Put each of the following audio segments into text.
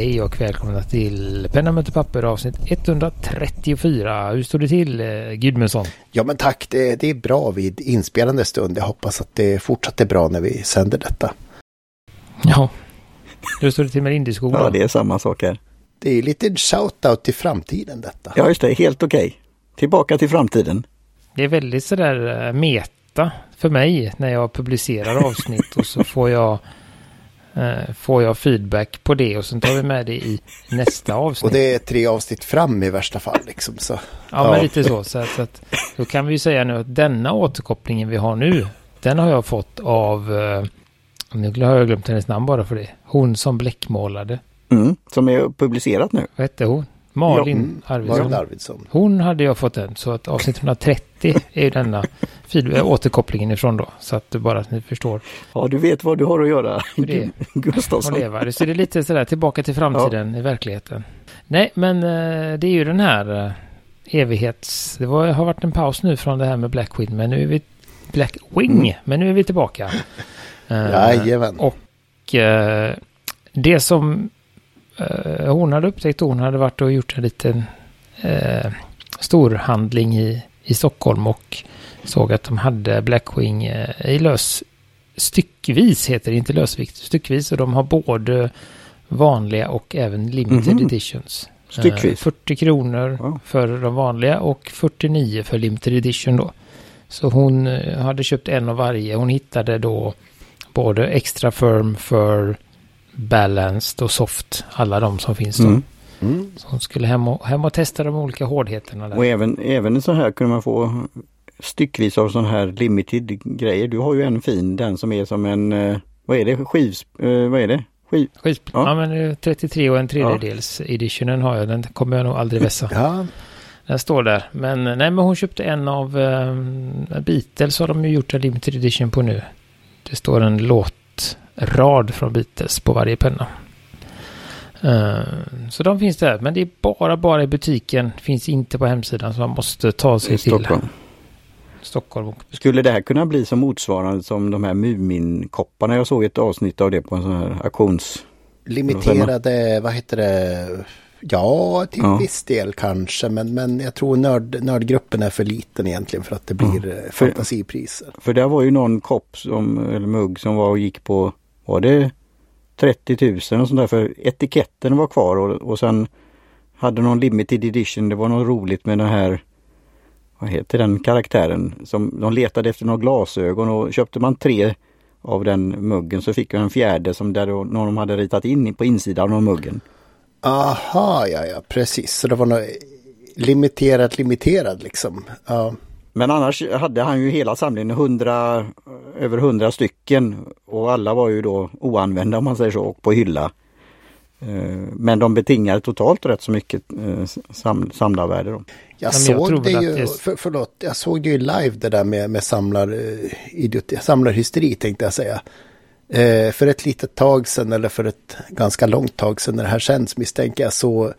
Hej och välkomna till Penna möter papper avsnitt 134. Hur står det till eh, Gudmundsson? Ja men tack, det, det är bra vid inspelande stund. Jag hoppas att det fortsatt är bra när vi sänder detta. Ja, hur står det till med Indieskolan? Ja, det är samma sak här. Det är lite shout-out till framtiden detta. Ja, just det. Helt okej. Okay. Tillbaka till framtiden. Det är väldigt sådär eh, meta för mig när jag publicerar avsnitt och så får jag får jag feedback på det och sen tar vi med det i nästa avsnitt. Och det är tre avsnitt fram i värsta fall liksom. Så. Ja, ja. men lite så. Så, att, så att, då kan vi ju säga nu att denna återkopplingen vi har nu, den har jag fått av, eh, nu har jag glömt hennes namn bara för det, hon som bläckmålade. Mm, som är publicerat nu. Vad hette hon? Malin ja, Arvidsson. Malin Arvidsson. Hon hade jag fått den. Så att avsnitt 130 är ju denna fil, återkopplingen ifrån då. Så att bara att ni förstår. Ja, du vet vad du har att göra, Gustafsson. Leva. Så det är lite sådär tillbaka till framtiden ja. i verkligheten. Nej, men eh, det är ju den här eh, evighets... Det var, har varit en paus nu från det här med Blackwing, men nu är vi... Blackwing, mm. men nu är vi tillbaka. Jajamän. Och det som Eh, hon hade upptäckt, hon hade varit och gjort en liten eh, storhandling i, i Stockholm och såg att de hade Blackwing eh, i lös styckvis heter det, inte lösvikt, styckvis och de har både vanliga och även limited mm -hmm. editions. Styckvis? Eh, 40 kronor ja. för de vanliga och 49 för limited edition då. Så hon eh, hade köpt en av varje. Hon hittade då både extra firm för balanced och soft. Alla de som finns då. Mm. Mm. Så hon skulle hem och, hem och testa de olika hårdheterna. Där. Och även, även så här kunde man få styckvis av sån här limited grejer. Du har ju en fin, den som är som en, eh, vad är det, skivs, eh, vad är det? Skiv... Skivs... Ja. ja men 33 eh, och en tredjedels ja. editionen har jag. Den kommer jag nog aldrig vässa. ja. Den står där. Men nej, men hon köpte en av um, Beatles har de ju gjort en limited edition på nu. Det står en låt rad från Beatles på varje penna. Uh, så de finns där, men det är bara, bara i butiken. Finns inte på hemsidan så man måste ta sig till Stockholm. Skulle det här kunna bli som motsvarande som de här Muminkopparna? Jag såg ett avsnitt av det på en sån här auktions... Limiterade, vad heter det? Ja, till ja. viss del kanske, men, men jag tror nörd, nördgruppen är för liten egentligen för att det blir ja. Eh, fantasipriser. För, för det var ju någon kopp som, eller mugg som var och gick på var det 30 000 och sånt där för etiketten var kvar och, och sen hade någon limited edition. Det var något roligt med den här vad heter den karaktären som de letade efter några glasögon och köpte man tre av den muggen så fick jag en fjärde som där någon de hade ritat in på insidan av muggen. Aha, ja, ja, precis. Så det var något limiterat, limiterad liksom. Ja. Men annars hade han ju hela samlingen, 100, över hundra stycken och alla var ju då oanvända om man säger så och på hylla. Eh, men de betingar totalt rätt så mycket eh, sam, samlarvärde. Då. Jag såg det ju, för, förlåt, jag såg det ju live det där med, med samlar, eh, idioti, samlarhysteri tänkte jag säga. Eh, för ett litet tag sedan eller för ett ganska långt tag sedan när det här känns misstänker jag så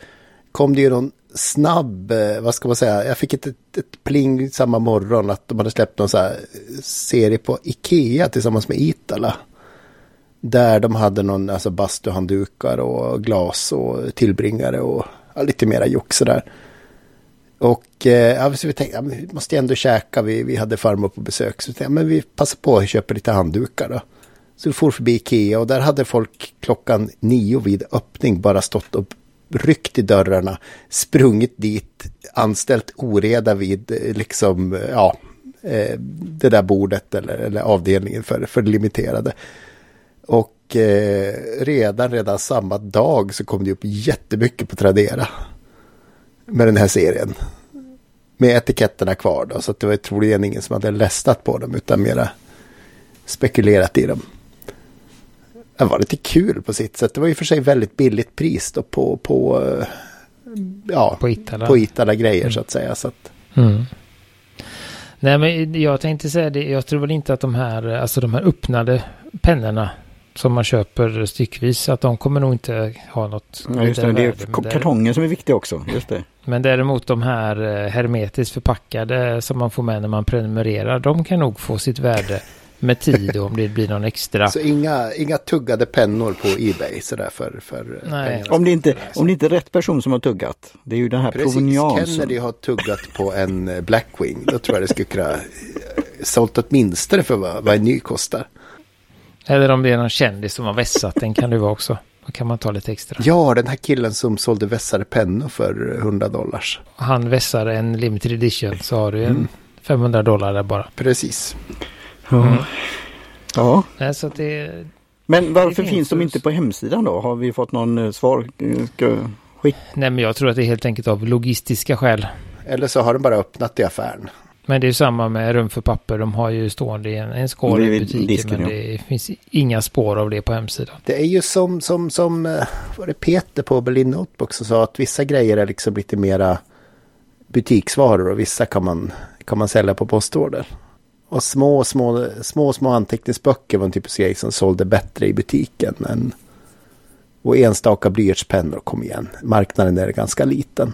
kom det ju någon snabb, eh, vad ska man säga, jag fick ett, ett, ett, pling samma morgon att de hade släppt någon så här serie på Ikea tillsammans med Itala. Där de hade någon, alltså bastuhanddukar och glas och tillbringare och ja, lite mera jox sådär. Och eh, alltså vi tänkte, ja, vi måste ändå käka, vi, vi hade farmor på besök. Så vi tänkte, ja, men vi passar på att köpa lite handdukar då. Så vi for förbi Ikea och där hade folk klockan nio vid öppning bara stått och ryckt i dörrarna, sprungit dit, anställt oreda vid eh, liksom, ja, eh, det där bordet eller, eller avdelningen för, för det limiterade. Och eh, redan, redan samma dag så kom det upp jättemycket på Tradera. Med den här serien. Med etiketterna kvar då, så att det var troligen ingen som hade lästat på dem utan mera spekulerat i dem det var lite kul på sitt sätt. Det var ju för sig väldigt billigt pris då på, på, eh, ja, på Itala, på Itala grejer mm. så att säga. Så att... Mm. Nej men jag tänkte säga det, jag tror väl inte att de här, alltså de här öppnade pennorna som man köper styckvis, att de kommer nog inte ha något. Ja, just det, det är kartongen som är viktig också. Just det. Men däremot de här eh, hermetiskt förpackade som man får med när man prenumererar, de kan nog få sitt värde med tid om det blir någon extra. Så inga, inga tuggade pennor på Ebay sådär för, för Nej. Om det, inte, om det inte är rätt person som har tuggat. Det är ju den här Precis, proveniansen. Kennedy har tuggat på en eh, Blackwing. Då tror jag det skulle kunna eh, sålt åtminstone för vad, vad en ny kostar. Eller om det är någon kändis som har vässat den kan det vara också. Då kan man ta lite extra. Ja, den här killen som sålde vässade pennor för 100 dollars. Han vässar en limited edition så har du en mm. 500 dollar där bara. Precis. Mm. Ja. Nej, så det, men varför det finns de inte på hemsidan då? Har vi fått någon eh, svar? Ska skick? Nej, men jag tror att det är helt enkelt av logistiska skäl. Eller så har de bara öppnat i affären. Men det är samma med rum för papper. De har ju stående i en, en skål i butiken. Disken, men det finns inga spår av det på hemsidan. Det är ju som, som, som eh, var det Peter på Berlin Notebook som sa att vissa grejer är liksom lite mera butiksvaror och vissa kan man, kan man sälja på postorder. Och små, små, små, små anteckningsböcker var en typisk grej som sålde bättre i butiken. än och enstaka blyertspennor kom igen. Marknaden är ganska liten.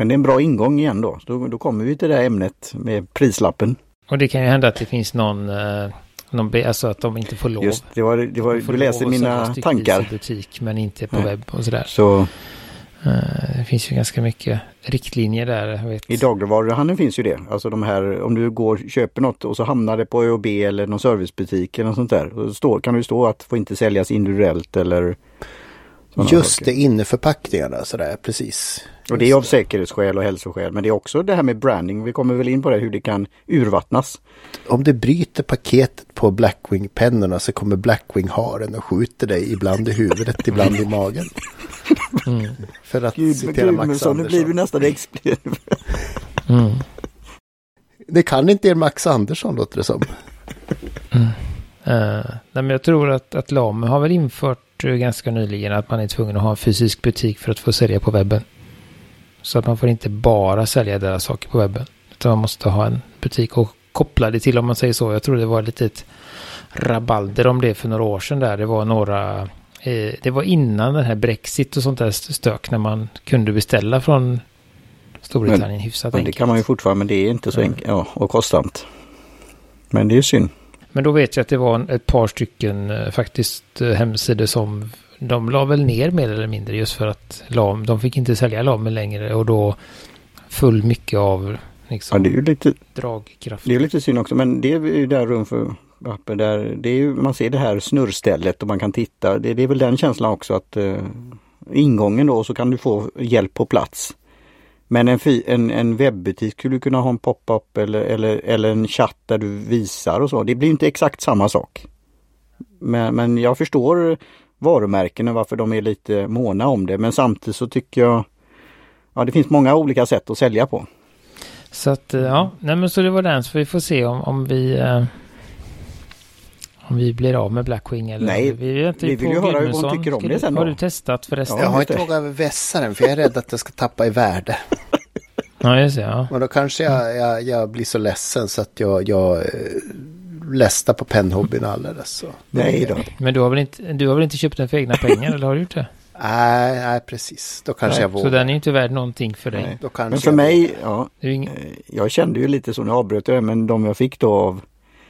Men det är en bra ingång igen då. då. Då kommer vi till det här ämnet med prislappen. Och det kan ju hända att det finns nån eh, någon alltså att de inte får lov. Just, det var, det var, du läser mina tankar. butik men inte på Nej. webb och sådär. Så Eh, det finns ju ganska mycket riktlinjer där. I dagligvaruhandeln finns ju det. Alltså de här om du går köper något och så hamnar det på ÖoB eller någon servicebutik eller något sånt där. Och står, kan det stå att det får inte säljas individuellt eller Just saker. det, inneförpackningarna sådär, precis. Och det är av säkerhetsskäl och hälsoskäl. Men det är också det här med branding. Vi kommer väl in på det, hur det kan urvattnas. Om du bryter paketet på Blackwing-pennorna så kommer Blackwing ha den och skjuter dig ibland i huvudet, ibland i magen. Mm. För att Gud, citera Gud, Max Andersson. Nu blir vi nästan exploderade. mm. Det kan inte er Max Andersson låter det som. Mm. Uh, nej, men jag tror att, att Lame har väl infört ganska nyligen att man är tvungen att ha en fysisk butik för att få sälja på webben. Så att man får inte bara sälja deras saker på webben. Utan man måste ha en butik och koppla det till om man säger så. Jag tror det var lite ett rabalder om det för några år sedan där. Det var några Eh, det var innan den här Brexit och sånt där stök när man kunde beställa från Storbritannien men, hyfsat men Det kan man ju fortfarande men det är inte så enkelt ja, och kostsamt. Men det är synd. Men då vet jag att det var ett par stycken eh, faktiskt eh, hemsidor som de la väl ner mer eller mindre just för att lam, de fick inte sälja lamen längre och då full mycket av liksom, ja, det är ju lite, dragkraft. Det är lite synd också men det är ju där rum för uppe där, det är ju, man ser det här snurrstället och man kan titta. Det, det är väl den känslan också att eh, ingången då så kan du få hjälp på plats. Men en, en, en webbutik skulle kunna ha en pop-up eller, eller, eller en chatt där du visar och så. Det blir inte exakt samma sak. Men, men jag förstår varumärkena varför de är lite måna om det. Men samtidigt så tycker jag Ja det finns många olika sätt att sälja på. Så att eh, ja, nej men så det var den så vi får se om, om vi eh, om vi blir av med Blackwing eller? Nej, vi, inte vi vill ju höra hur hon tycker om det sen då. Har du testat förresten? Ja, jag har inte vågat vässa den för jag är rädd att jag ska tappa i värde. ja, just det. Ja. Men då kanske jag, jag, jag, blir så ledsen så att jag, jag eh, lästar på pennhobbyn alldeles. Så. Nej då. Men du har, väl inte, du har väl inte köpt den för egna pengar eller har du gjort det? Nej, nej precis. Då kanske nej, jag vågar. Så den är inte värd någonting för dig? men för mig, ja. Ingen... Eh, jag kände ju lite så, nu avbröt jag men de jag fick då av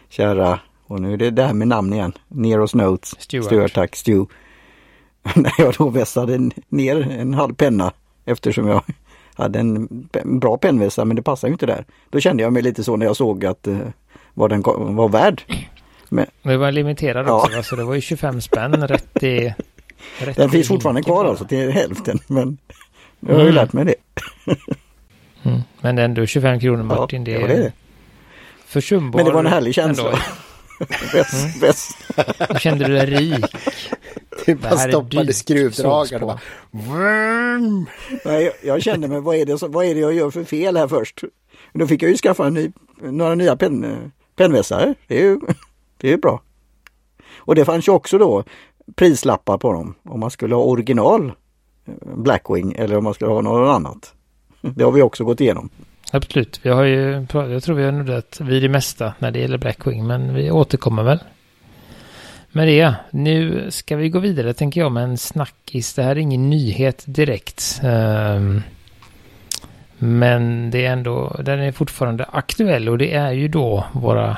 kära och nu är det det här med namn igen. Neros Notes. Stuart. Stuart tack, Stu. När jag då vässade ner en halv penna eftersom jag hade en bra pennvässa men det passar ju inte där. Då kände jag mig lite så när jag såg att uh, vad den var värd. Men, det var limiterad ja. också, så det var ju 25 spänn rätt i... Rätt den finns fortfarande kvar alltså till hälften men jag har ju mm. lärt mig det. mm. Men ändå 25 kronor Martin, ja, det är, det är det. försumbar. Men det var en härlig känsla. Väst, väst. Då kände du dig rik. Du bara stoppade skruvdragaren och Nej, jag, jag kände mig, vad är, det, vad är det jag gör för fel här först? Då fick jag ju skaffa en ny, några nya pen, pennvässare. Det är ju det är bra. Och det fanns ju också då prislappar på dem om man skulle ha original eh, Blackwing eller om man skulle ha något annat. Det har vi också gått igenom. Absolut. Vi har ju, jag tror vi har nuddat vid det mesta när det gäller Blackwing, men vi återkommer väl. Med det, nu ska vi gå vidare tänker jag med en snackis. Det här är ingen nyhet direkt. Um, men det är ändå, den är fortfarande aktuell och det är ju då våra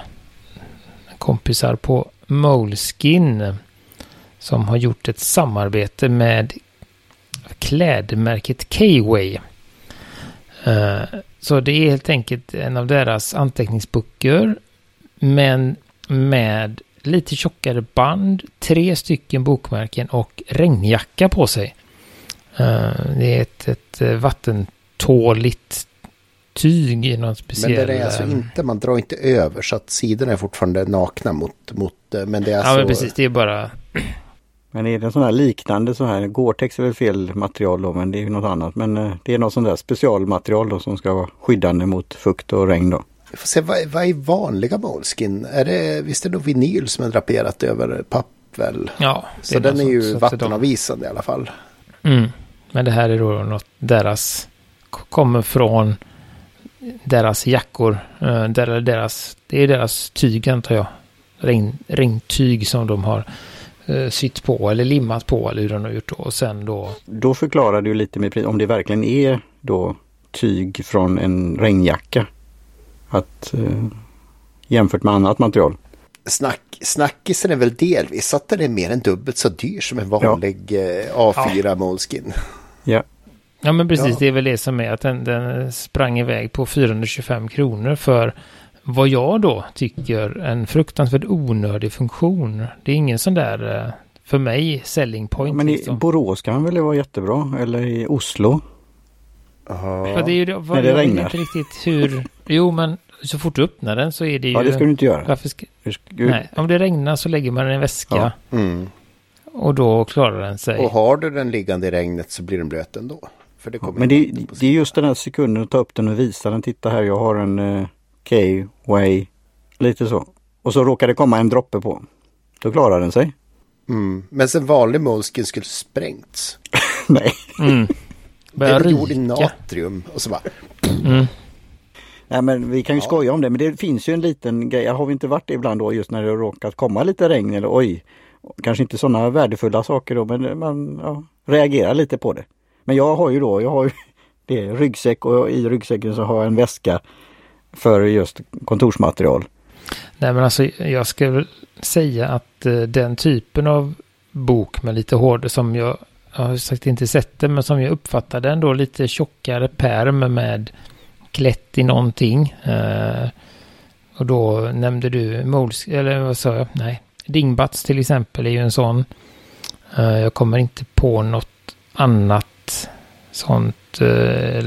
kompisar på Moleskin som har gjort ett samarbete med klädmärket K-Way. Uh, så det är helt enkelt en av deras anteckningsböcker. Men med lite tjockare band, tre stycken bokmärken och regnjacka på sig. Uh, det är ett, ett vattentåligt tyg i någon speciell... Men det är alltså inte, man drar inte över så att sidorna är fortfarande nakna mot, mot men det är Ja, så... men precis, det är bara... Men är det en sån här liknande så här, Gore-Tex är väl fel material då, men det är ju något annat. Men eh, det är något sånt där specialmaterial då som ska vara skyddande mot fukt och regn då. Vi får se, vad, vad är vanliga Moleskin? Är det, visst är det vinyl som är draperat över papp väl? Ja. Så den är ju vattenavvisande de... i alla fall. Mm. Men det här är då något deras, kommer från deras jackor, eh, deras, det är deras tyg antar jag. Regn, regntyg som de har uh, sytt på eller limmat på eller hur de har gjort då. Och sen då... Då förklarar du lite med om det verkligen är då tyg från en regnjacka. Att uh, jämfört med annat material. Snack, snackisen är väl delvis att den är mer än dubbelt så dyr som en vanlig ja. A4 ja. Moleskin. Ja. Ja men precis, ja. det är väl det som är att den, den sprang iväg på 425 kronor för vad jag då tycker en fruktansvärt onödig funktion. Det är ingen sån där, eh, för mig, selling point. Men i liksom. Borås kan väl vara jättebra, eller i Oslo? Aha. Ja, det är ju, vad, När det regnar. inte riktigt hur, jo men så fort du öppnar den så är det ju... Ja, det ska du inte göra. Varför ska, nej, om det regnar så lägger man den i en väska. Ja. Mm. Och då klarar den sig. Och har du den liggande i regnet så blir den blöt ändå. För det kommer Men det, det, är just den här sekunden att ta upp den och visa den. Titta här, jag har en uh, K-Way. Lite så. Och så råkar det komma en droppe på. Då klarar den sig. Mm. Men sen vanlig Moleskin skulle sprängts. Nej. Mm. Det är gjord i natrium och så bara... Mm. Nej men vi kan ju ja. skoja om det men det finns ju en liten grej. Har vi inte varit det ibland då just när det har råkat komma lite regn eller oj. Kanske inte sådana värdefulla saker då men man ja, reagerar lite på det. Men jag har ju då, jag har ju det ryggsäck och i ryggsäcken så har jag en väska för just kontorsmaterial. Nej men alltså jag skulle säga att eh, den typen av bok med lite hård som jag, jag har sagt inte sett det men som jag uppfattade ändå lite tjockare perm med klätt i någonting. Eh, och då nämnde du Mols, eller vad sa jag? Nej, Dingbats till exempel är ju en sån. Eh, jag kommer inte på något annat sånt. Eh,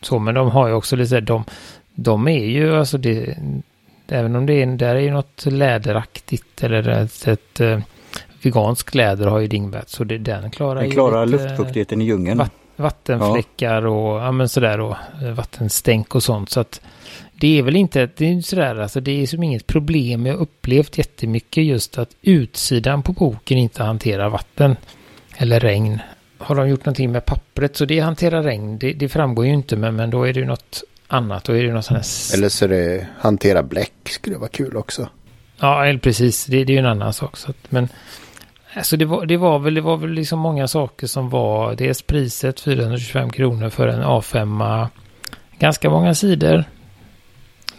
Eh, så, men de har ju också lite, de, de är ju alltså det, även om det är, där är ju något läderaktigt eller ett, ett uh, vegansk läder har ju dingbat så det, den klarar den klarar lite, luftfuktigheten i djungeln. Vatt, vattenfläckar ja. och ja, men sådär och eh, vattenstänk och sånt så att det är väl inte, det är sådär alltså det är som inget problem. Jag har upplevt jättemycket just att utsidan på boken inte hanterar vatten eller regn har de gjort någonting med pappret så det hanterar regn. Det, det framgår ju inte men, men då är det ju något annat. Då är det något sånt här... Eller så är det hantera bläck skulle vara kul också. Ja, eller precis. Det, det är ju en annan sak. Så att, men alltså det, var, det, var väl, det var väl liksom många saker som var. Dels priset 425 kronor för en A5. Ganska många sidor.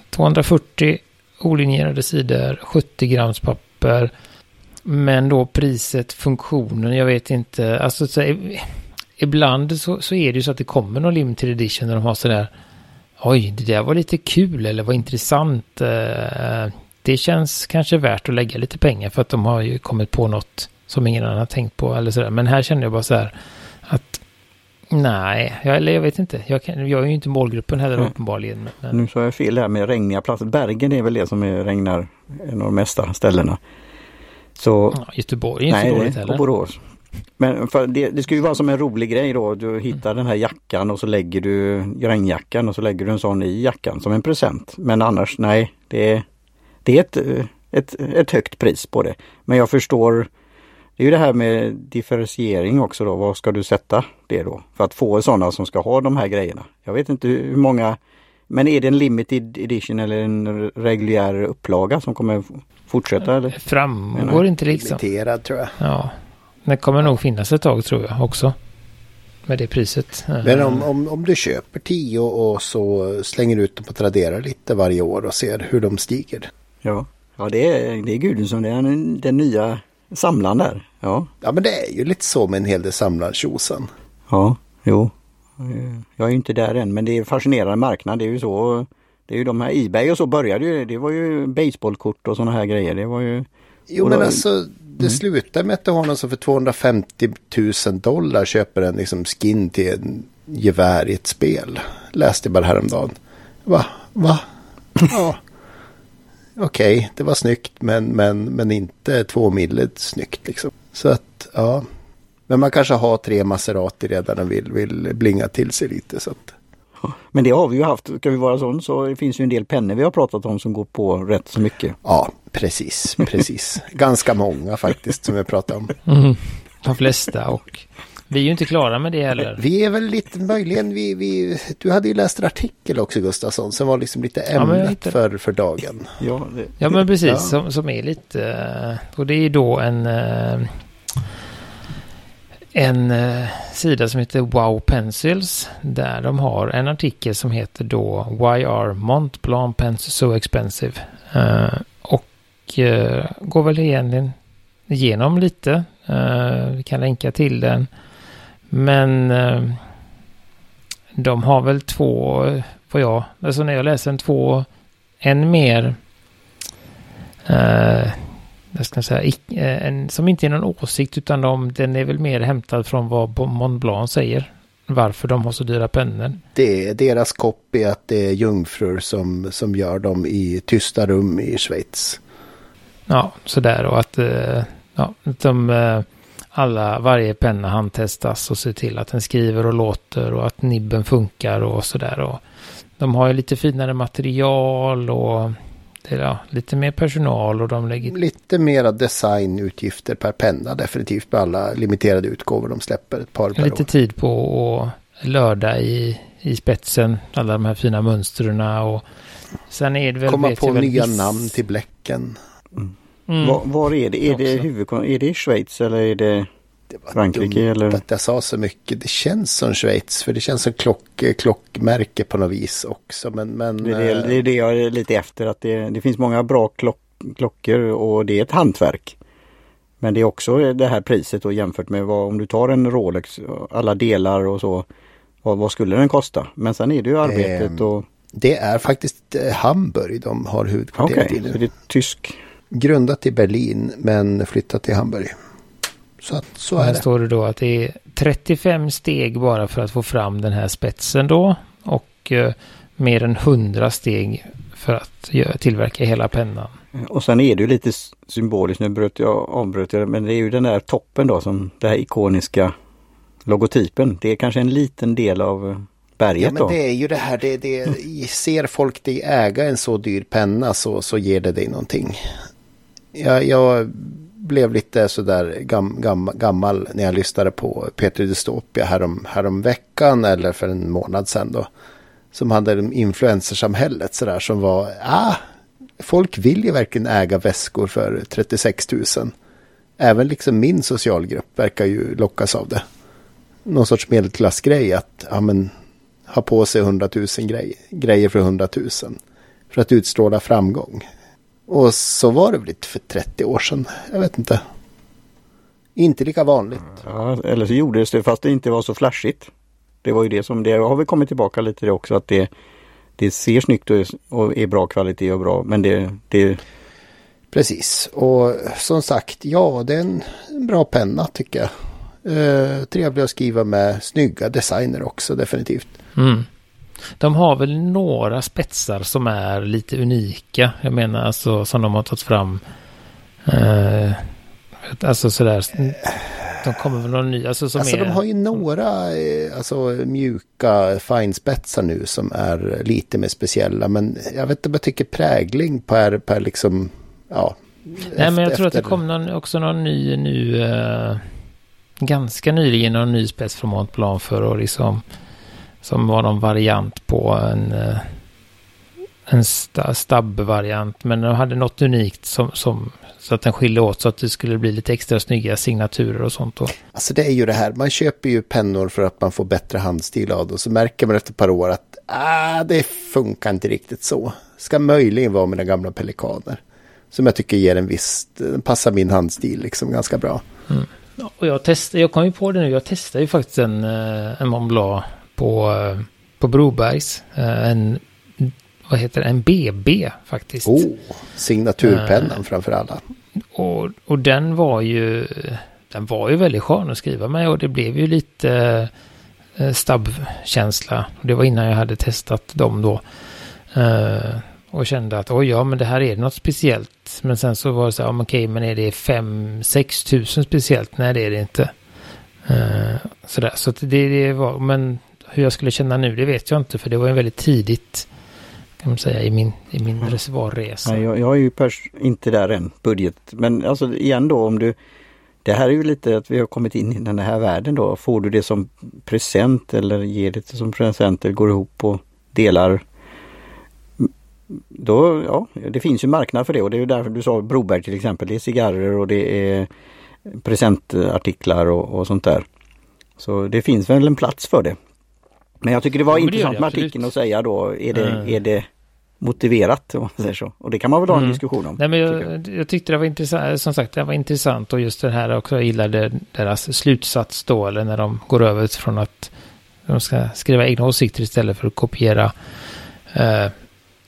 240 olinjerade sidor. 70 grams papper. Men då priset, funktionen, jag vet inte. Alltså så, ibland så, så är det ju så att det kommer någon limited edition när de har sådär. Oj, det där var lite kul eller var intressant. Eh, det känns kanske värt att lägga lite pengar för att de har ju kommit på något som ingen annan har tänkt på eller sådär. Men här känner jag bara så här att nej, jag, eller jag vet inte. Jag, kan, jag är ju inte målgruppen heller mm. uppenbarligen. Men... Nu sa jag fel här med regniga platser. Bergen är väl det som är, regnar en av de mesta ställena. Så, ja, Göteborg är inte nej, dåligt heller. och Borås. Men det, det ska ju vara som en rolig grej då. Du hittar mm. den här jackan och så lägger du regnjackan och så lägger du en sån i jackan som en present. Men annars nej, det är, det är ett, ett, ett högt pris på det. Men jag förstår det är ju det här med differentiering också då. Vad ska du sätta det då? För att få sådana som ska ha de här grejerna. Jag vet inte hur många men är det en limited edition eller en reguljär upplaga som kommer fortsätta? Eller? Framgår inte liksom. Limiterad tror jag. Ja. Det kommer nog finnas ett tag tror jag också. Med det priset. Men om, om, om du köper tio och så slänger ut dem på Tradera lite varje år och ser hur de stiger. Ja. Ja, det är, det är Gudrundsson, det är den, den nya samlaren där. Ja. ja, men det är ju lite så med en hel del samlartjosan. Ja, jo. Jag är ju inte där än, men det är en fascinerande marknad. Det är ju så. Det är ju de här Ebay och så började ju. Det var ju baseballkort och sådana här grejer. Det var ju. Jo, men då, alltså det mm. slutar med att du har någon som för 250 000 dollar köper en liksom skin till en gevär i ett spel. Läste bara häromdagen. Va? Va? Ja. Okej, okay, det var snyggt men, men, men inte två millet snyggt liksom. Så att, ja. Men man kanske har tre Maserati redan och vill, vill blinga till sig lite. Så att. Men det har vi ju haft, ska vi vara sån så det finns ju en del pennor vi har pratat om som går på rätt så mycket. Ja, precis, precis. Ganska många faktiskt som vi pratar om. Mm, de flesta och vi är ju inte klara med det heller. Vi är väl lite möjligen, vi, vi, du hade ju läst en artikel också Gustafsson som var liksom lite ämnet ja, för, för dagen. Ja, det, ja men precis, ja. Som, som är lite, eh, och det är ju då en eh, en eh, sida som heter Wow Pencils där de har en artikel som heter då Why are Mont Blanc Pencils so expensive? Eh, och eh, går väl egentligen igenom lite. Eh, vi kan länka till den. Men de har väl två, vad jag, alltså när jag läser en två, en mer jag ska säga, eh, en, som inte är någon åsikt utan de, den är väl mer hämtad från vad Mont Blanc säger. Varför de har så dyra pennor. Det är deras copy att det är jungfrur som, som gör dem i tysta rum i Schweiz. Ja, sådär och att eh, ja, de, eh, alla, varje penna handtestas och ser till att den skriver och låter och att nibben funkar och sådär. de har ju lite finare material och det är ja, lite mer personal och de lägger... Lite mera designutgifter per penna definitivt på alla limiterade utgåvor de släpper ett par per Lite år. tid på att lörda i, i spetsen, alla de här fina mönstren och sen är det väl... Komma på nya viss... namn till bläcken. Mm. Mm. Var, var, är det? Är det, huvudkon... är det i Schweiz eller är det... Det var Frankrike dumt eller? att jag sa så mycket. Det känns som Schweiz för det känns som klock, klockmärke på något vis också. Men, men, det, är det, det är det jag är lite efter att det, det finns många bra klock, klockor och det är ett hantverk. Men det är också det här priset och jämfört med vad om du tar en Rolex, alla delar och så. Vad, vad skulle den kosta? Men sen är det ju arbetet eh, och... Det är faktiskt eh, Hamburg de har huvudkvarteret okay, i nu. Så det är tysk? Grundat i Berlin men flyttat till Hamburg. Så, att, så är här det. står det då att det är 35 steg bara för att få fram den här spetsen då. Och eh, mer än 100 steg för att tillverka hela pennan. Och sen är det ju lite symboliskt, nu bröt jag, avbröt jag men det är ju den där toppen då som den här ikoniska logotypen. Det är kanske en liten del av eh, berget ja, men då. Det är ju det här, det, det, ser folk dig äga en så dyr penna så, så ger det dig någonting. Jag, jag blev lite sådär gam, gam, gammal när jag lyssnade på Peter Dystopia härom, härom veckan eller för en månad sedan då. Som hade influencersamhället sådär som var, ah, folk vill ju verkligen äga väskor för 36 000. Även liksom min socialgrupp verkar ju lockas av det. Någon sorts medelklassgrej att, ja men, ha på sig 100 000 grej, grejer för 100 000. För att utstråla framgång. Och så var det väl lite för 30 år sedan. Jag vet inte. Inte lika vanligt. Ja, eller så gjordes det fast det inte var så flashigt. Det var ju det som, det har vi kommit tillbaka lite till det också att det, det ser snyggt och, och är bra kvalitet och bra men det, det... Precis och som sagt ja det är en, en bra penna tycker jag. Eh, trevlig att skriva med snygga designer också definitivt. Mm. De har väl några spetsar som är lite unika. Jag menar alltså som de har tagit fram. Eh, alltså sådär. De kommer väl någon ny. Alltså, som alltså är... de har ju några eh, alltså, mjuka finspetsar nu som är lite mer speciella. Men jag vet inte om jag tycker prägling per, per liksom, ja. Nej efter, men jag tror efter... att det kom någon, också någon ny nu. Uh, ganska nyligen någon ny spets från Mont Blanc för att liksom som var någon variant på en, eh, en stabb-variant. Men de hade något unikt som, som, så att den skilde åt så att det skulle bli lite extra snygga signaturer och sånt. Då. Alltså det är ju det här, man köper ju pennor för att man får bättre handstil av det. Och så märker man efter ett par år att ah, det funkar inte riktigt så. Ska möjligen vara mina gamla pelikaner. som jag tycker ger en viss, passar min handstil liksom ganska bra. Mm. Och jag testade, jag kom ju på det nu, jag testade ju faktiskt en, en Mont Blanc på, på Brobergs. En, vad heter det, en BB faktiskt. Oh, signaturpennan uh, framför alla. Och, och den var ju, den var ju väldigt skön att skriva med och det blev ju lite stabbkänsla. Det var innan jag hade testat dem då. Och kände att oj ja men det här är något speciellt. Men sen så var det så här, okej okay, men är det 5-6 tusen speciellt? Nej det är det inte. Sådär, så det, det var, men hur jag skulle känna nu det vet jag inte för det var ju väldigt tidigt kan man säga i min, i min reservoarresa. Nej, jag, jag är ju inte där än, budget. Men alltså igen då om du det här är ju lite att vi har kommit in i den här världen då. Får du det som present eller ger det som present eller går ihop och delar då, ja, det finns ju marknad för det och det är därför du sa Broberg till exempel. Det är cigarrer och det är presentartiklar och, och sånt där. Så det finns väl en plats för det. Men jag tycker det var ja, intressant med artikeln att säga då, är det, mm. är det motiverat om man säger så? Och det kan man väl ha en mm. diskussion om. Nej, men jag, tycker. jag, tyckte det var intressant, som sagt det var intressant och just det här också, jag gillade deras slutsats då, eller när de går över från att de ska skriva egna åsikter istället för att kopiera eh,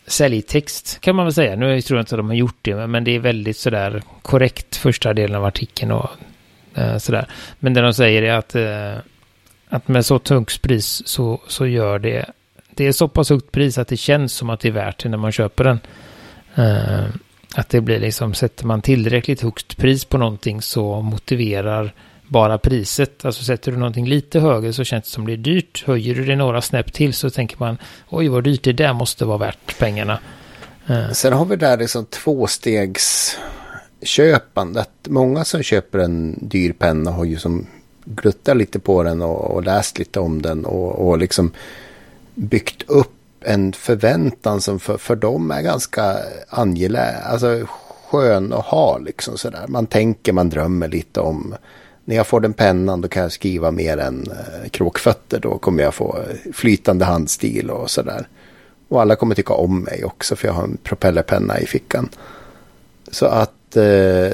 säljtext kan man väl säga. Nu tror jag inte att de har gjort det, men det är väldigt sådär korrekt första delen av artikeln och eh, sådär. Men det de säger är att, eh, att med så tungt pris så, så gör det, det är så pass högt pris att det känns som att det är värt det när man köper den. Eh, att det blir liksom, sätter man tillräckligt högt pris på någonting så motiverar bara priset. Alltså sätter du någonting lite högre så känns det som det är dyrt. Höjer du det några snäpp till så tänker man oj vad dyrt det där måste vara värt pengarna. Uh. Sen har vi där liksom tvåstegsköpandet. Många som köper en dyr penna har ju som gluttat lite på den och, och läst lite om den och, och liksom byggt upp en förväntan som för, för dem är ganska angelägen, alltså skön att ha liksom sådär. Man tänker, man drömmer lite om när jag får den pennan då kan jag skriva mer än eh, kråkfötter. Då kommer jag få flytande handstil och sådär. Och alla kommer tycka om mig också för jag har en propellerpenna i fickan. Så att eh,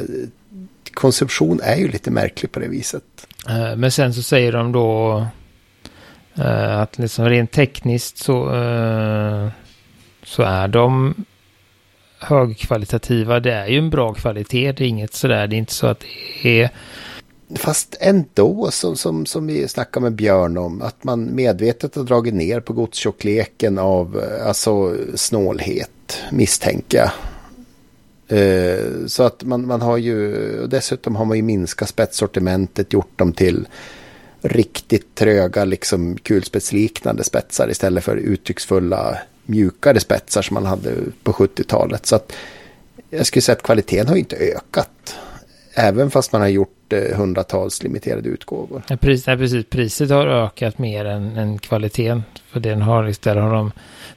konsumtion är ju lite märklig på det viset. Eh, men sen så säger de då eh, att liksom rent tekniskt så, eh, så är de högkvalitativa. Det är ju en bra kvalitet. Det är inget sådär. Det är inte så att det är Fast ändå, som, som, som vi snackade med Björn om, att man medvetet har dragit ner på godstjockleken av alltså, snålhet, misstänker jag. Eh, så att man, man har ju, dessutom har man ju minskat spetssortimentet, gjort dem till riktigt tröga, liksom kulspetsliknande spetsar istället för uttrycksfulla, mjukare spetsar som man hade på 70-talet. Så att jag skulle säga att kvaliteten har inte ökat. Även fast man har gjort hundratals limiterade utgåvor. Ja, pris, nej, precis. Priset har ökat mer än, än kvaliteten. För den har istället har de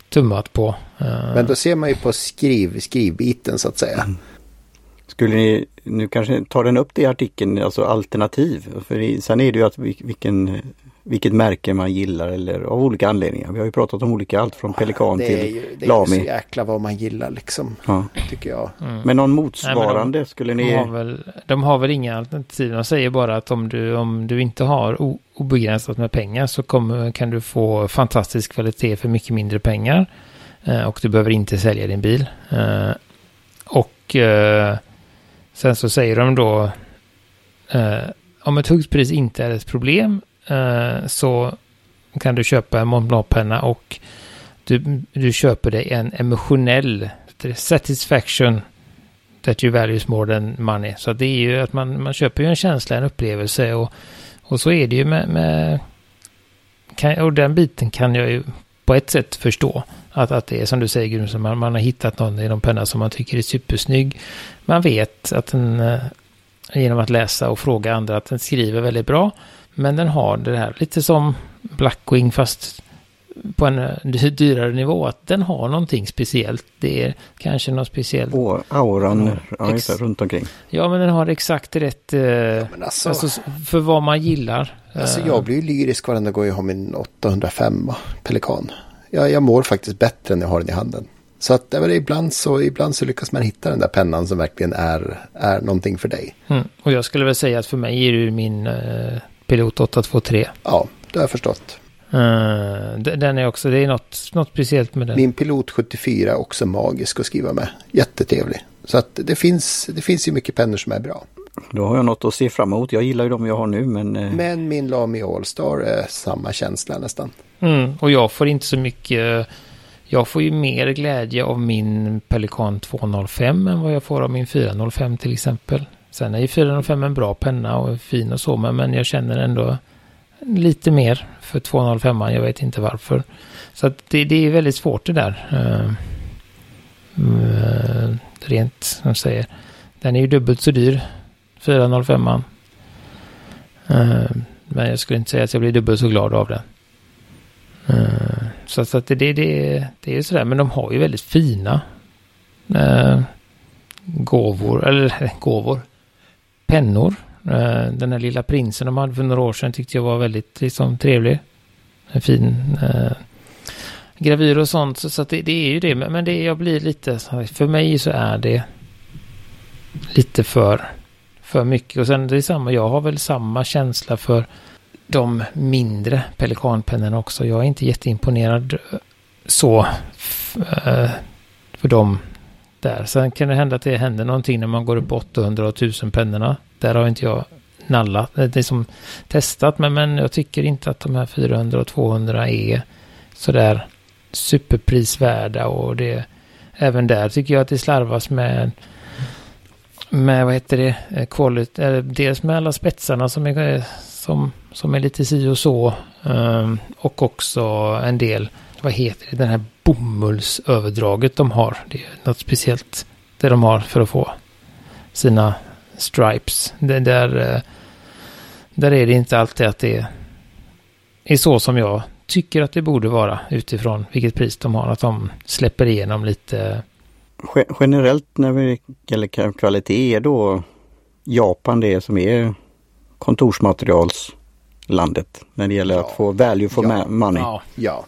tummat på. Uh... Men då ser man ju på skriv, skrivbiten så att säga. Mm. Skulle ni, nu kanske tar den upp det i artikeln, alltså alternativ. För sen är det ju att vilken vilket märke man gillar eller av olika anledningar. Vi har ju pratat om olika, allt från Pelikan till ju, det Lami. Det är ju så jäkla vad man gillar liksom, ja. tycker jag. Mm. Men någon motsvarande Nej, men de, skulle ni... De har, väl, de har väl inga alternativ. De säger bara att om du, om du inte har obegränsat med pengar så kommer, kan du få fantastisk kvalitet för mycket mindre pengar. Eh, och du behöver inte sälja din bil. Eh, och eh, sen så säger de då eh, om ett högt pris inte är ett problem Eh, så kan du köpa en Montblanc-penna och du, du köper dig en emotionell satisfaction that you values more than money. Så det är ju att man, man köper ju en känsla, en upplevelse och, och så är det ju med, med kan, och den biten kan jag ju på ett sätt förstå. Att, att det är som du säger Gudrun, man, man har hittat någon i någon penna som man tycker är supersnygg. Man vet att den, eh, genom att läsa och fråga andra, att den skriver väldigt bra. Men den har det här lite som Blackwing fast på en eh, dyrare nivå. Att den har någonting speciellt. Det är kanske något speciellt. Och auran ja, ex- runt omkring. Ja, men den har exakt rätt. Eh, ja, alltså, alltså, för vad man gillar. Alltså jag blir ju lyrisk varenda gång jag har min 805 Pelikan. Jag, jag mår faktiskt bättre när jag har den i handen. Så att det ibland, så ibland så lyckas man hitta den där pennan som verkligen är, är någonting för dig. Mm. Och jag skulle väl säga att för mig är det min uh, Pilot 823. Ja, det har jag förstått. Uh, den är också, det är något, något speciellt med den. Min Pilot 74 är också magisk att skriva med. Jättetrevlig. Så att det finns, det finns ju mycket pennor som är bra. Då har jag något att se fram emot. Jag gillar ju de jag har nu men... Eh... Men min Lamy Allstar är samma känsla nästan. Mm, och jag får inte så mycket... Jag får ju mer glädje av min Pelikan 205 än vad jag får av min 405 till exempel. Sen är ju 405 en bra penna och fin och så, men jag känner ändå lite mer för 205. Jag vet inte varför. Så att det, det är väldigt svårt det där. Uh, rent, som säger. Den är ju dubbelt så dyr. 405 uh, eh, Men jag skulle inte säga att jag blir dubbelt så glad av den. Uh, så, så att det, det, det, det är sådär. Men de har ju väldigt fina uh, gåvor. Eller gåvor. Pennor. Eh, den här lilla prinsen de hade för några år sedan tyckte jag var väldigt liksom, trevlig. En fin eh, gravyr och sånt. Så, så det, det, är ju det. Men det, jag blir lite, för mig så är det lite för, för mycket. Och sen det är samma, jag har väl samma känsla för de mindre pelikanpennorna också. Jag är inte jätteimponerad eh, så eh, för dem där. Sen kan det hända att det händer någonting när man går upp 800 och 1000 pennorna. Där har inte jag nallat, det är som testat, men, men jag tycker inte att de här 400 och 200 är sådär superprisvärda och det även där tycker jag att det slarvas med med vad heter det, eh, quality, eller dels med alla spetsarna som är, eh, som, som är lite si och så um, och också en del, vad heter det, den här bomullsöverdraget de har. Det är något speciellt det de har för att få sina stripes. Det där, eh, där är det inte alltid att det är så som jag tycker att det borde vara utifrån vilket pris de har. Att de släpper igenom lite. Generellt när det gäller kvalitet är då Japan det som är kontorsmaterialslandet när det gäller ja. att få value for ja. money. Ja, ja.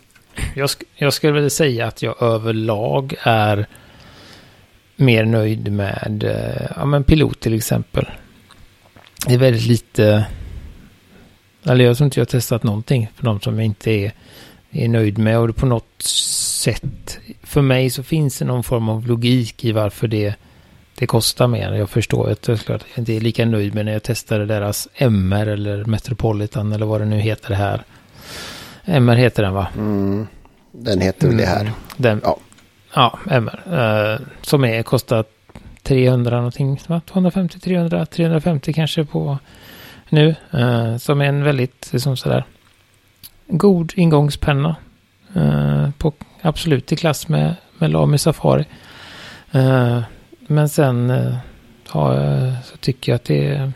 Jag, sk jag skulle väl säga att jag överlag är mer nöjd med eh, ja, men pilot till exempel. Det är väldigt lite eller jag tror inte jag har testat någonting för de som jag inte är, är nöjd med. Och på något sätt, för mig så finns det någon form av logik i varför det, det kostar mer. Jag förstår att jag inte är lika nöjd med när jag testade deras MR eller Metropolitan eller vad det nu heter här. MR heter den va? Mm, den heter väl det här. Mm, den, ja. Ja, MR. Uh, som är kostat 300 någonting, 250, 300, 350 kanske på nu. Eh, som är en väldigt liksom sådär god ingångspenna. Eh, på, absolut i klass med, med Lamy Safari. Eh, men sen eh, jag, så tycker jag att det är...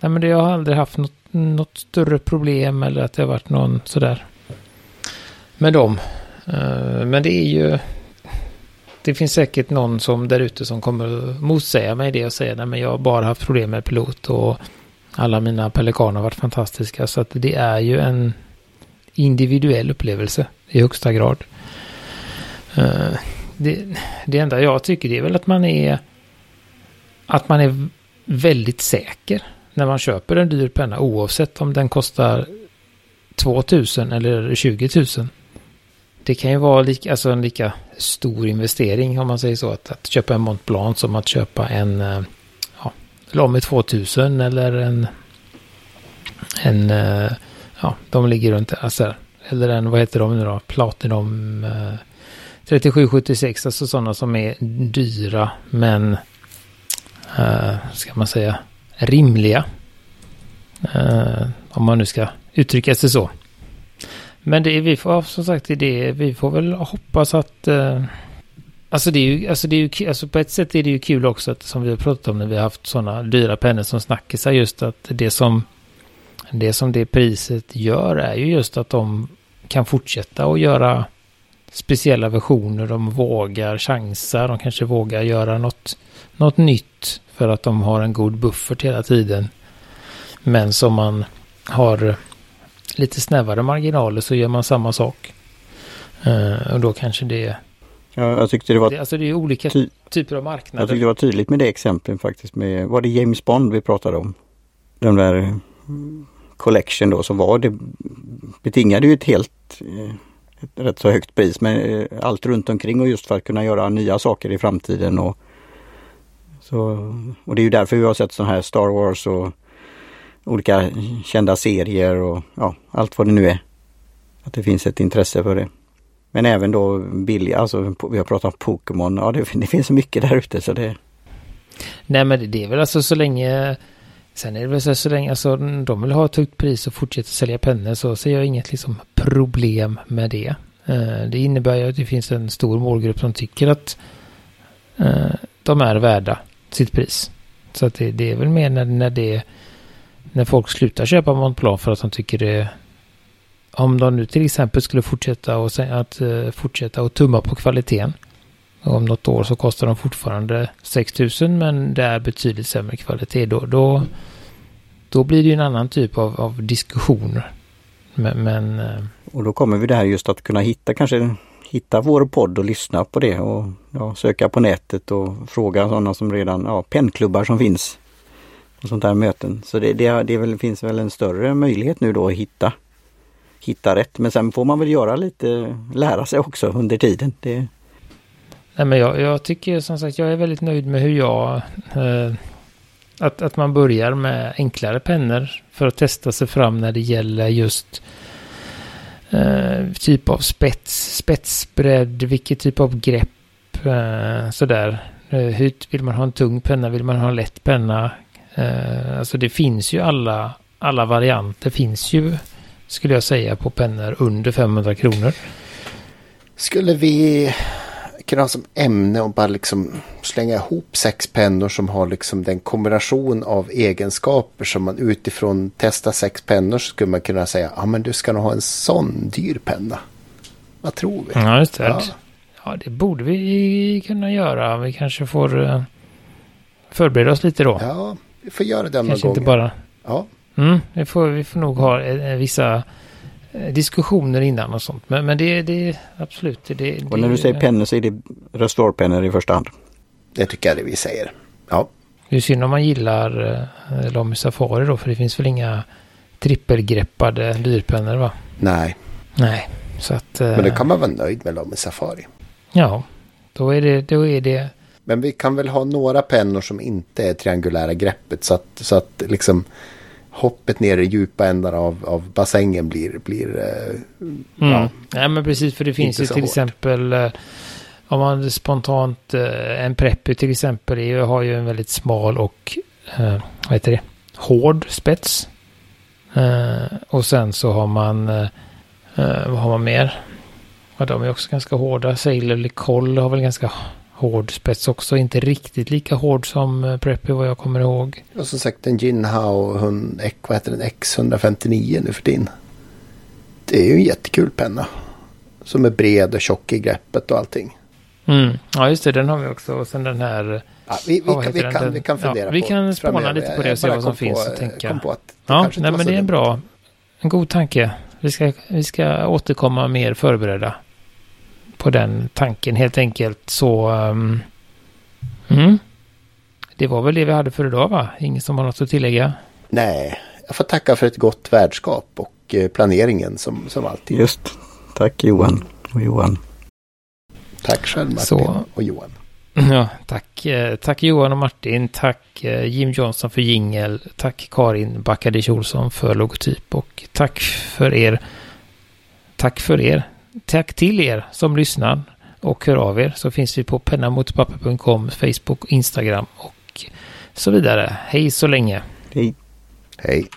Nej men det, jag har aldrig haft något, något större problem eller att det har varit någon sådär med dem. Eh, men det är ju... Det finns säkert någon som där ute som kommer motsäga mig det och säga nej men jag har bara haft problem med pilot och alla mina pelikaner har varit fantastiska. Så att det är ju en individuell upplevelse i högsta grad. Eh, det, det enda jag tycker det är väl att man är att man är väldigt säker när man köper en dyr penna oavsett om den kostar 2000 eller 20 000. Det kan ju vara lika, alltså en lika stor investering om man säger så. Att, att köpa en Mont Blanc som att köpa en eh, ja, Lamy 2000 eller en, en eh, ja, de ligger runt, alltså, eller en, vad heter de nu då, Platinum eh, 3776, alltså sådana som är dyra men, eh, ska man säga, rimliga. Eh, om man nu ska uttrycka sig så. Men det är vi får, som sagt, det, vi får väl hoppas att eh, Alltså det är ju, alltså det är ju alltså på ett sätt är det ju kul också att, som vi har pratat om när vi har haft sådana dyra pennor som snackisar just att det som det som det priset gör är ju just att de kan fortsätta att göra speciella versioner. De vågar chansa, de kanske vågar göra något, något nytt för att de har en god buffert hela tiden. Men som man har lite snävare marginaler så gör man samma sak. Uh, och då kanske det Ja, jag tyckte det var... Det, alltså det är olika ty typer av marknader. Jag tyckte det var tydligt med det exemplet faktiskt med, var det James Bond vi pratade om? Den där collection då som var, det betingade ju ett helt eh, ett rätt så högt pris men eh, allt runt omkring och just för att kunna göra nya saker i framtiden. Och, så, och det är ju därför vi har sett sådana här Star Wars och olika kända serier och ja, allt vad det nu är. Att det finns ett intresse för det. Men även då billiga, alltså vi har pratat om Pokémon, ja det, det finns så mycket där ute så det... Nej men det är väl alltså så länge Sen är det väl så, så länge alltså, de vill ha ett högt pris och fortsätter sälja pennor så ser jag inget liksom, problem med det. Eh, det innebär ju att det finns en stor målgrupp som tycker att eh, de är värda sitt pris. Så att det, det, är väl mer när, när det när folk slutar köpa Montblanc för att de tycker det om de nu till exempel skulle fortsätta och att uh, fortsätta och tumma på kvaliteten. Om något år så kostar de fortfarande 6000 men det är betydligt sämre kvalitet. Då, då, då blir det ju en annan typ av, av diskussioner. Men, men, uh, och då kommer vi det här just att kunna hitta kanske hitta vår podd och lyssna på det och ja, söka på nätet och fråga sådana som redan, ja, pennklubbar som finns. Och sånt där möten. Så det, det, det väl, finns väl en större möjlighet nu då att hitta hitta rätt. Men sen får man väl göra lite, lära sig också under tiden. Det... Nej, men jag, jag tycker som sagt, jag är väldigt nöjd med hur jag... Eh, att, att man börjar med enklare pennor för att testa sig fram när det gäller just eh, typ av spets, spetsbredd, vilket typ av grepp, eh, sådär. Eh, hur vill man ha en tung penna, vill man ha en lätt penna? Eh, alltså det finns ju alla, alla varianter finns ju skulle jag säga på pennor under 500 kronor. Skulle vi kunna ha som ämne och bara liksom slänga ihop sex pennor som har liksom den kombination av egenskaper som man utifrån testar sex pennor så skulle man kunna säga ja men du ska nog ha en sån dyr penna. Vad tror vi? Ja, just det. Ja. ja, det borde vi kunna göra. Vi kanske får uh, förbereda oss lite då. Ja, vi får göra det någon kanske gång. inte bara... Ja. Mm, vi, får, vi får nog ha eh, vissa eh, diskussioner innan och sånt. Men, men det, det absolut. Det, och när du säger pennor så är det restaurpennor i första hand? Det tycker jag det vi säger. Ja. Det är synd om man gillar eh, Lamy Safari då, för det finns väl inga trippelgreppade dyrpennor va? Nej. Nej, så att... Eh, men då kan man vara nöjd med Lamy Safari. Ja, då är det... Då är det men vi kan väl ha några pennor som inte är triangulära greppet så att, så att liksom hoppet ner i djupa ändar av, av bassängen blir... blir eh, mm. ja, Nej men precis för det finns ju till hårt. exempel eh, om man spontant eh, en Preppy till exempel är, har ju en väldigt smal och eh, vad heter det? Hård spets. Eh, och sen så har man eh, vad har man mer? Ja, de är också ganska hårda. Sailor Licol har väl ganska hård spets också. Inte riktigt lika hård som eh, Preppy vad jag kommer ihåg. Och som sagt en Jinhao hon, vad heter den, X159 nu för din. Det är ju en jättekul penna. Som är bred och tjock i greppet och allting. Mm. Ja just det, den har vi också. Och sen den här. Ja, vi, vi, kan, vi, kan, vi kan fundera ja, på Vi kan spåna framöver. lite på det och se vad som finns. och tänka. På att ja, nej, men det är en bra, en god tanke. Vi ska, vi ska återkomma mer förberedda på den tanken helt enkelt. Så um, mm, det var väl det vi hade för idag va? Ingen som har något att tillägga? Nej, jag får tacka för ett gott värdskap och eh, planeringen som, som alltid. Just, tack Johan och Johan. Tack själv Martin Så, och Johan. Ja, tack, eh, tack Johan och Martin. Tack eh, Jim Johnson för jingel. Tack Karin Backadic Olsson för logotyp och tack för er. Tack för er tack till er som lyssnar och hör av er så finns vi på pennamotpapper.com, Facebook, Instagram och så vidare. Hej så länge. Hej. Hej.